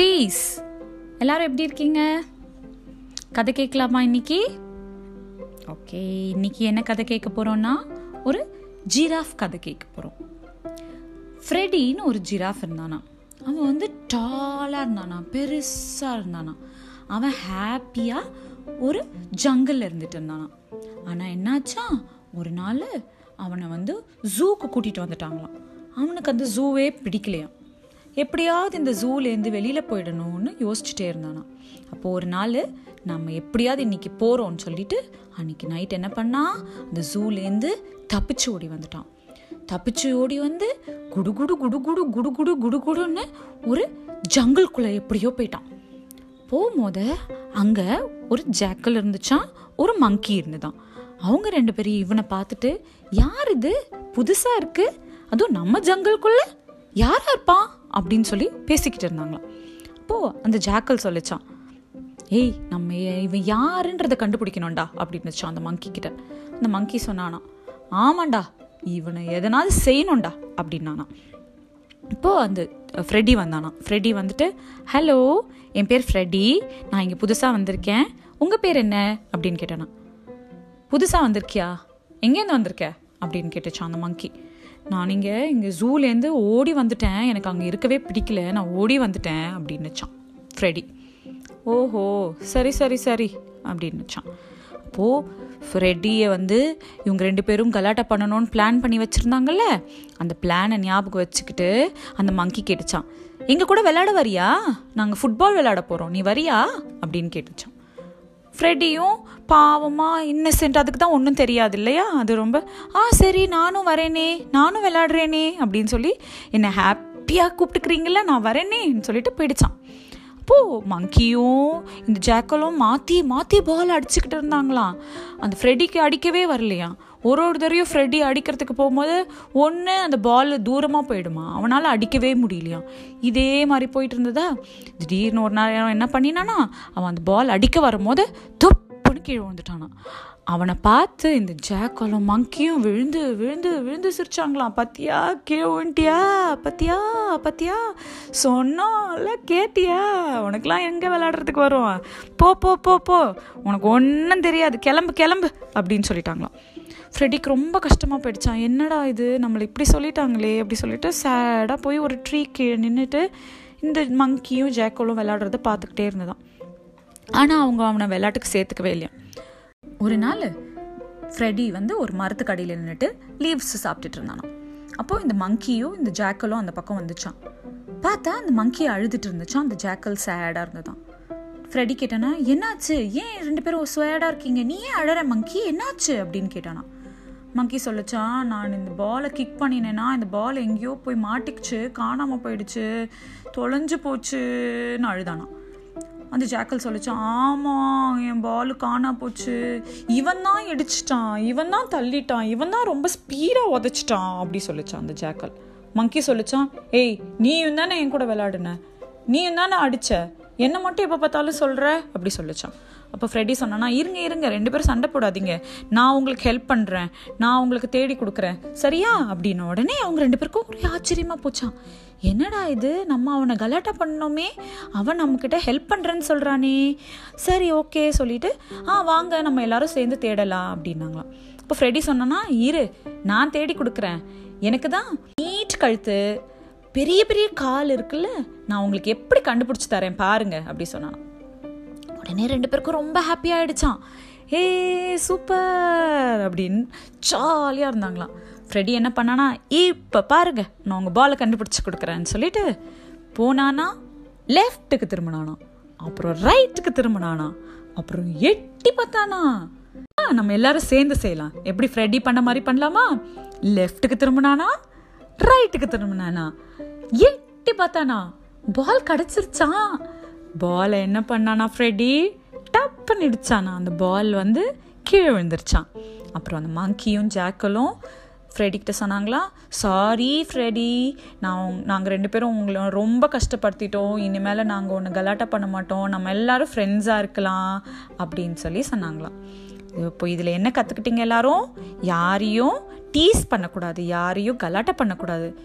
Tease எல்லாரும் எப்படி இருக்கீங்க? கதை கேட்கலாமா இன்னைக்கு? ஓகே இன்னைக்கு என்ன கதை கேட்க போறோம்னா ஒரு ஜிராஃப் கதை கேட்க போறோம். ஃப்ரெடின்னு ஒரு ஜிராஃப் இருந்தானா. அவன் வந்து டாலாக இருந்தானா பெருசாக இருந்தானா. அவன் ஹாப்பியாக ஒரு ஜங்கிளில் இருந்துட்டு இருந்தானா. ஆனால் என்னாச்சா? ஒரு நாள் அவனை வந்து ஜூக்கு கூட்டிகிட்டு வந்துட்டாங்களாம். அவனுக்கு அந்த ஜூவே பிடிக்கலையாம். எப்படியாவது இந்த ஜூலேருந்து வெளியில் போயிடணும்னு யோசிச்சுட்டே இருந்தானா. அப்போது ஒரு நாள் நம்ம எப்படியாவது இன்னைக்கு போகிறோம்னு சொல்லிட்டு அன்னைக்கு நைட் என்ன பண்ணால் அந்த ஜூலேருந்து தப்பிச்சு ஓடி வந்துட்டான். தப்பிச்சு ஓடி வந்து குடுகுடு குடுகுடு குடுகுடு குடுகுடுன்னு ஒரு ஜங்குள்குள்ளே எப்படியோ போயிட்டான். போகும்போத அங்கே ஒரு ஜாக்கல் இருந்துச்சான் ஒரு மங்கி இருந்துதான். அவங்க ரெண்டு பேரும் இவனை பார்த்துட்டு யார் இது? புதுசாக இருக்குது அதுவும் நம்ம ஜங்கல்குள்ளே யாரா இருப்பான் அப்படின்னு சொல்லி பேசிக்கிட்டு இருந்தாங்களாம். அப்போது அந்த ஜாக்கல் சொல்லிச்சான் ஏய் நம்ம இவன் யாருன்றதை கண்டுபிடிக்கணும்டா அப்படின்னுச்சான் அந்த மங்கி கிட்ட. அந்த மங்கி சொன்னானா ஆமாண்டா இவனை எதனாவது செய்யணும்டா அப்படின்னானா இப்போது அந்த ஃப்ரெடி வந்தானா ஃப்ரெடி வந்துட்டு ஹலோ என் பேர் ஃப்ரெடி நான் இங்கே புதுசாக வந்திருக்கேன் உங்கள் பேர் என்ன? அப்படின்னு கேட்டானா புதுசாக வந்திருக்கியா? எங்கேருந்து வந்திருக்க? அப்படின்னு கேட்டுச்சான் அந்த மங்கி நான் இங்கே இங்கே ஜூலேருந்து ஓடி வந்துட்டேன். எனக்கு அங்கே இருக்கவே பிடிக்கல. நான் ஓடி வந்துட்டேன் அப்படின்னுச்சான். ஃப்ரெடி ஓஹோ சரி சரி சரி அப்படின்னுச்சான். அப்போது ஃப்ரெட்டியை வந்து இவங்க ரெண்டு பேரும் கலாட்டா பண்ணணும்னு பிளான் பண்ணி வச்சுருந்தாங்கல்ல? அந்த பிளானை ஞாபகம் வச்சுக்கிட்டு அந்த மங்கி கேட்டுச்சான். எங்கள் கூட விளையாட வரியா? நாங்கள் ஃபுட்பால் விளையாட போகிறோம் நீ வரியா? அப்படின்னு கேட்டுச்சான். ஃப்ரெடியும் பாவமாக இன்னசென்ட் அதுக்கு தான் ஒன்றும் தெரியாது இல்லையா? அது ரொம்ப ஆ சரி நானும் வரேனே நானும் விளாடுறேனே அப்படின்னு சொல்லி என்னை ஹாப்பியாக கூப்பிட்டுக்கிறீங்களா நான் வரேனேன்னு சொல்லிட்டு போயிடுச்சான் அப்போது மங்கியும் இந்த ஜாக்கலும் மாற்றி மாற்றி பால் அடிச்சுக்கிட்டு இருந்தாங்களாம். அந்த ஃப்ரெடிக்கு அடிக்கவே வரலையா ஒரு ஒரு தடவையும் ஃப்ரெடி அடிக்கிறதுக்கு போகும்போது ஒன்று அந்த பால் தூரமாக போயிடுமா. அவனால் அடிக்கவே முடியலையா இதே மாதிரி போயிட்டு இருந்ததா? திடீர்னு ஒரு நாள் என்ன பண்ணினானா அவன் அந்த பால் அடிக்க வரும்போது தொப்புன்னு கீழே விழுந்துட்டானா. அவனை பார்த்து இந்த ஜாக்கலும் மங்கியும் விழுந்து விழுந்து விழுந்து சிரிச்சாங்களாம். பத்தியா கீழே விழுந்துட்டியா? பத்தியா பத்தியா? சொன்னோம்ல கேட்டியா? உனக்கெல்லாம் எங்கே விளையாடுறதுக்கு வரும்? போ போ போ போ. உனக்கு ஒன்றும் தெரியாது. கிளம்பு கிளம்பு அப்படின்னு சொல்லிட்டாங்களாம். ஃப்ரெடிக்கு ரொம்ப கஷ்டமாக போயிடுச்சான் என்னடா இது? நம்மளை இப்படி சொல்லிட்டாங்களே அப்படி சொல்லிட்டு சேடாக போய் ஒரு ட்ரீ கீழே நின்றுட்டு இந்த மங்கியும் ஜாக்கோலும் விளையாடுறத பார்த்துக்கிட்டே இருந்ததான் ஆனால் அவங்க அவனை விளையாட்டுக்கு சேர்த்துக்கவே இல்லையா. ஒரு நாள் ஃப்ரெடி வந்து ஒரு மரத்துக்கடியில் நின்றுட்டு லீவ்ஸ் சாப்பிட்டுட்டு இருந்தானான் அப்போது இந்த மங்கியும் இந்த ஜாக்கலும் அந்த பக்கம் வந்துச்சான் பார்த்தா அந்த மங்கி அழுதுட்டு இருந்துச்சான் அந்த ஜாக்கல் சேடாக இருந்ததான் ஃப்ரெடி கேட்டானா என்னாச்சு? ஏன் ரெண்டு பேரும் சேடாக இருக்கீங்க? நீ ஏன் அழற மங்கி என்னாச்சு? அப்படின்னு கேட்டானா மங்கி சொல்லிச்சான் நான் இந்த பாலை கிக் பண்ணினேன்னா இந்த பால் எங்கேயோ போய் மாட்டிக்கிச்சு காணாமல் போயிடுச்சு தொலைஞ்சு போச்சுன்னு அழுதானா அந்த ஜாக்கல் சொல்லிச்சான் ஆமாம் என் பால் காணா போச்சு. இவன் தான் இடிச்சிட்டான். இவன் தான் தள்ளிட்டான். இவன் தான் ரொம்ப ஸ்பீடாக உதச்சிட்டான். அப்படி சொல்லிச்சான் அந்த ஜாக்கல் மங்கி சொல்லிச்சான் ஏய் நீயும் தானே என் கூட விளையாடுன? நீயும் தானே அடிச்ச? என்ன மட்டும் எப்போ பார்த்தாலும் சொல்கிற அப்படி சொல்லிச்சான் அப்போ ஃப்ரெடி சொன்னா இருங்க இருங்க ரெண்டு பேரும் சண்டை போடாதீங்க. நான் உங்களுக்கு ஹெல்ப் பண்ணுறேன் நான் உங்களுக்கு தேடி கொடுக்குறேன். சரியா? அப்படின்ன உடனே அவங்க ரெண்டு பேருக்கும் ஒரே ஆச்சரியமாக போச்சான் என்னடா இது? நம்ம அவனை கலாட்டா பண்ணோமே. அவன் நம்மக்கிட்ட ஹெல்ப் பண்ணுறேன்னு சொல்கிறானே சரி ஓகே சொல்லிட்டு ஆ வாங்க நம்ம எல்லாரும் சேர்ந்து தேடலாம் அப்படின்னாங்களாம். இப்போ ஃப்ரெடி சொன்னானா இரு நான் தேடி கொடுக்குறேன். எனக்கு தான் நீட் கழுத்து பெரிய பெரிய கால் இருக்குல்ல நான் உங்களுக்கு எப்படி கண்டுபிடிச்சி தரேன் பாருங்க அப்படி சொன்னானா. உடனே ரெண்டு பேருக்கும் ரொம்ப ஹாப்பி ஆயிடுச்சான் ஏ சூப்பர்! அப்படின்னு ஜாலியாக இருந்தாங்களாம். ஃப்ரெடி என்ன பண்ணானா இப்போ பாருங்க நான் உங்கள் பாலை கண்டுபிடிச்சி கொடுக்குறேன்னு சொல்லிட்டு போனானா லெஃப்ட்டுக்கு திரும்பினானா அப்புறம் ரைட்டுக்கு திரும்பினானா அப்புறம் எட்டி பார்த்தானா நம்ம எல்லாரும் சேர்ந்து செய்யலாம். எப்படி ஃப்ரெடி பண்ண மாதிரி பண்ணலாமா? லெஃப்ட்டுக்கு திரும்பினானா ரைட்டுக்கு திரும்பினானா. எட்டி பார்த்தானா? பால் கிடச்சிருச்சா? பாலை என்ன பண்ணானா ஃப்ரெடி டப்புன்னு இடிச்சானா. அந்த பால் வந்து கீழே விழுந்துருச்சான். அப்புறம் அந்த மங்கியும் ஜாக்கலும் ஃப்ரெடிக்கிட்ட சொன்னாங்களா சாரி ஃப்ரெடி நான் நாங்கள் ரெண்டு பேரும் உங்களை ரொம்ப கஷ்டப்படுத்திட்டோம். இனிமேல் நாங்கள் ஒன்று கலாட்டா பண்ண மாட்டோம். நம்ம எல்லாரும் ஃப்ரெண்ட்ஸாக இருக்கலாம். அப்படின்னு சொல்லி சொன்னாங்களாம் இப்போ இதில் என்ன கற்றுக்கிட்டீங்க எல்லாரும்? யாரையும் டீஸ் பண்ணக்கூடாது. யாரையும் கலாட்டா பண்ணக்கூடாது.